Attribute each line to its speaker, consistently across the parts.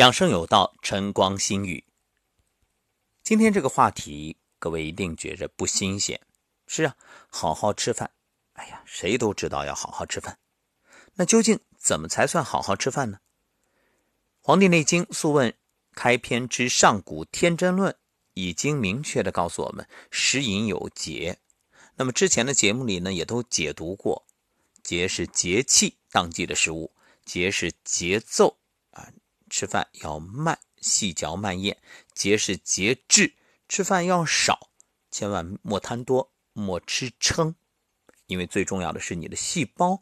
Speaker 1: 养生有道，晨光心语。今天这个话题，各位一定觉着不新鲜。是啊，好好吃饭。哎呀，谁都知道要好好吃饭。那究竟怎么才算好好吃饭呢？《黄帝内经·素问·开篇之上古天真论》已经明确的告诉我们，食饮有节。那么之前的节目里呢，也都解读过，节是节气当季的食物，节是节奏。吃饭要慢，细嚼慢咽；节是节制，吃饭要少，千万莫贪多，莫吃撑。因为最重要的是你的细胞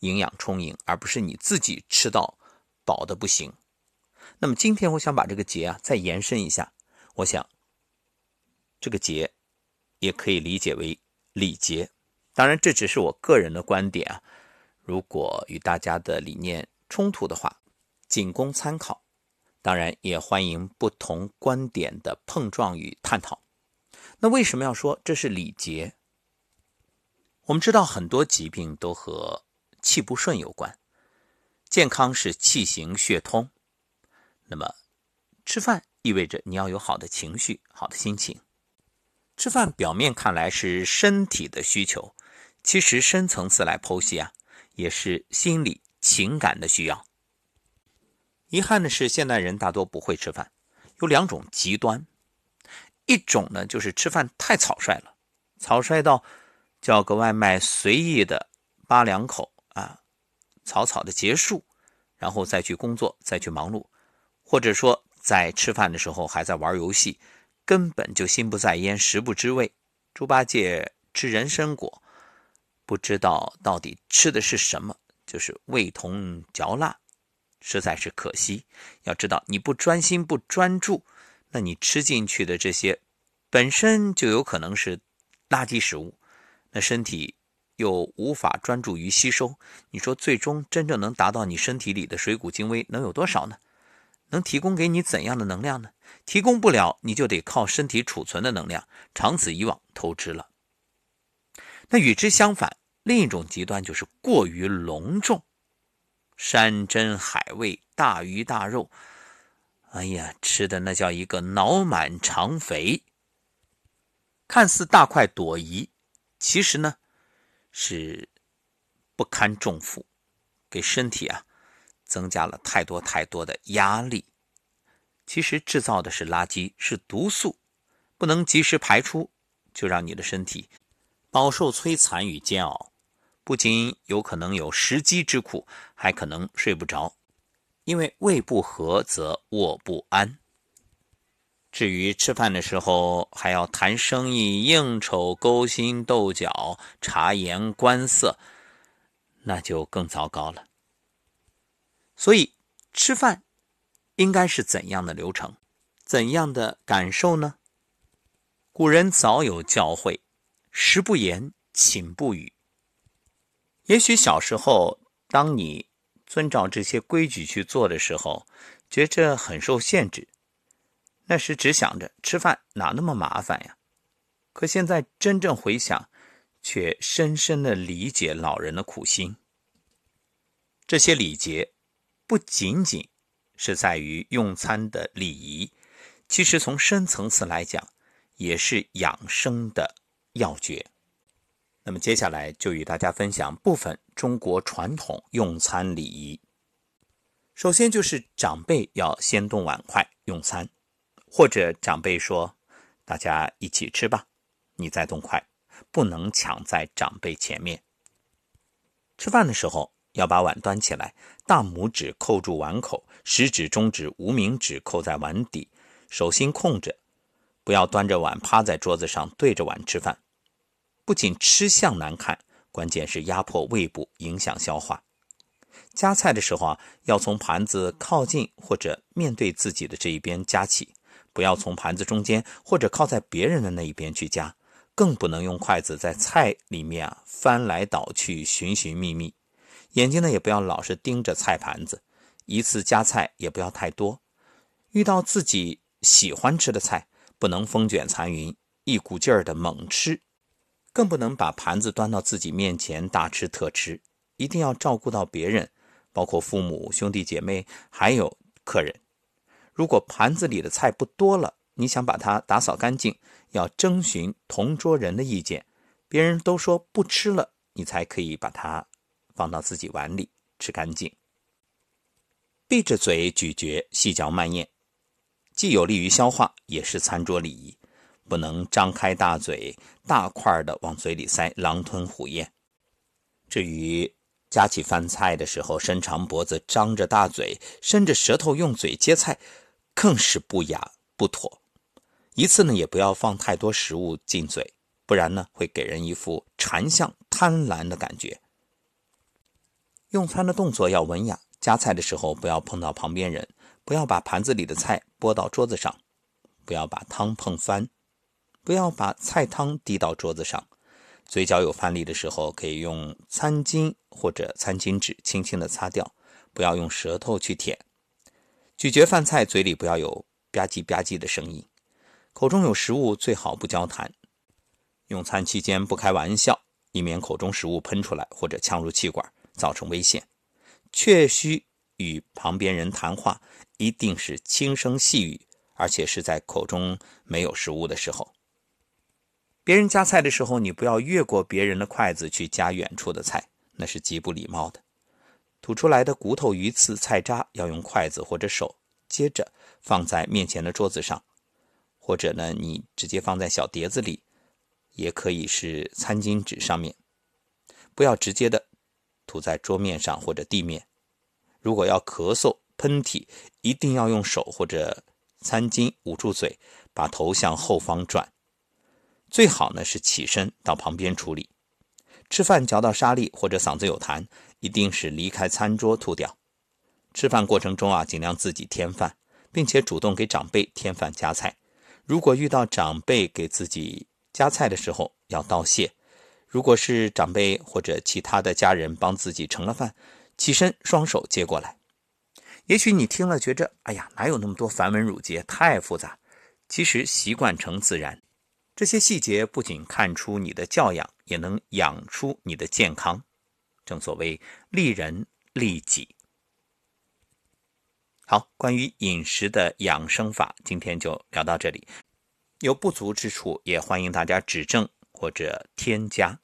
Speaker 1: 营养充盈，而不是你自己吃到饱的不行。那么今天我想把这个节啊再延伸一下，我想这个节也可以理解为礼节。当然这只是我个人的观点啊，如果与大家的理念冲突的话。仅供参考，当然也欢迎不同观点的碰撞与探讨。那为什么要说这是礼节？我们知道很多疾病都和气不顺有关，健康是气行血通。那么吃饭意味着你要有好的情绪、好的心情。吃饭表面看来是身体的需求，其实深层次来剖析啊，也是心理情感的需要。遗憾的是，现代人大多不会吃饭，有两种极端，一种呢就是吃饭太草率了，草率到叫个外卖随意的扒两口啊，草草的结束，然后再去工作，再去忙碌，或者说在吃饭的时候还在玩游戏，根本就心不在焉，食不知味。猪八戒吃人参果，不知道到底吃的是什么，就是味同嚼蜡。实在是可惜。要知道，你不专心、不专注，那你吃进去的这些本身就有可能是垃圾食物，那身体又无法专注于吸收。你说，最终真正能达到你身体里的水谷精微能有多少呢？能提供给你怎样的能量呢？提供不了，你就得靠身体储存的能量。长此以往，透支了。那与之相反，另一种极端就是过于隆重。山珍海味、大鱼大肉，哎呀，吃的那叫一个脑满肠肥。看似大快朵颐，其实呢是不堪重负，给身体啊增加了太多太多的压力。其实制造的是垃圾，是毒素，不能及时排出，就让你的身体饱受摧残与煎熬。不仅有可能有食积之苦，还可能睡不着，因为胃不和则卧不安。至于吃饭的时候还要谈生意、应酬、勾心斗角、察言观色，那就更糟糕了。所以，吃饭应该是怎样的流程，怎样的感受呢？古人早有教诲：食不言，寝不语。也许小时候，当你遵照这些规矩去做的时候，觉着很受限制。那时只想着吃饭哪那么麻烦呀？可现在真正回想，却深深的理解老人的苦心。这些礼节不仅仅是在于用餐的礼仪，其实从深层次来讲，也是养生的要诀。那么接下来就与大家分享部分中国传统用餐礼仪。首先就是长辈要先动碗筷用餐，或者长辈说：“大家一起吃吧，你再动筷，不能抢在长辈前面。”吃饭的时候要把碗端起来，大拇指扣住碗口，食指、中指、无名指扣在碗底，手心空着，不要端着碗趴在桌子上对着碗吃饭。不仅吃相难看，关键是压迫胃部，影响消化。夹菜的时候啊，要从盘子靠近或者面对自己的这一边夹起，不要从盘子中间或者靠在别人的那一边去夹，更不能用筷子在菜里面啊翻来倒去，寻寻觅觅。眼睛呢也不要老是盯着菜盘子，一次夹菜也不要太多。遇到自己喜欢吃的菜，不能风卷残云，一股劲儿的猛吃。更不能把盘子端到自己面前大吃特吃，一定要照顾到别人，包括父母、兄弟姐妹，还有客人，如果盘子里的菜不多了，你想把它打扫干净，要征询同桌人的意见，别人都说不吃了，你才可以把它放到自己碗里吃干净。闭着嘴咀嚼，细嚼慢咽，既有利于消化，也是餐桌礼仪。不能张开大嘴，大块的往嘴里塞，狼吞虎咽。至于夹起饭菜的时候伸长脖子，张着大嘴，伸着舌头用嘴接菜，更是不雅不妥。一次呢，也不要放太多食物进嘴，不然呢，会给人一副馋相、贪婪的感觉。用餐的动作要文雅。夹菜的时候，不要碰到旁边人，不要把盘子里的菜拨到桌子上，不要把汤碰翻，不要把菜汤滴到桌子上。嘴角有饭粒的时候，可以用餐巾或者餐巾纸轻轻的擦掉，不要用舌头去舔。咀嚼饭菜，嘴里不要有吧唧吧唧的声音。口中有食物，最好不交谈。用餐期间不开玩笑，以免口中食物喷出来或者呛入气管，造成危险。确需与旁边人谈话，一定是轻声细语，而且是在口中没有食物的时候。别人夹菜的时候，你不要越过别人的筷子去夹远处的菜，那是极不礼貌的。吐出来的骨头、鱼刺、菜渣要用筷子或者手接着放在面前的桌子上，或者呢，你直接放在小碟子里，也可以是餐巾纸上面，不要直接的。涂在桌面上或者地面。如果要咳嗽、喷嚏，一定要用手或者餐巾捂住嘴，把头向后方转。最好呢是起身到旁边处理。吃饭嚼到沙粒或者嗓子有痰，一定是离开餐桌吐掉。吃饭过程中啊，尽量自己添饭，并且主动给长辈添饭夹菜。如果遇到长辈给自己夹菜的时候，要道谢。如果是长辈或者其他的家人帮自己盛了饭，起身双手接过来。也许你听了觉着，哎呀，哪有那么多繁文缛节，太复杂。其实习惯成自然，这些细节不仅看出你的教养，也能养出你的健康。正所谓利人利己。好，关于饮食的养生法，今天就聊到这里。有不足之处，也欢迎大家指正或者添加。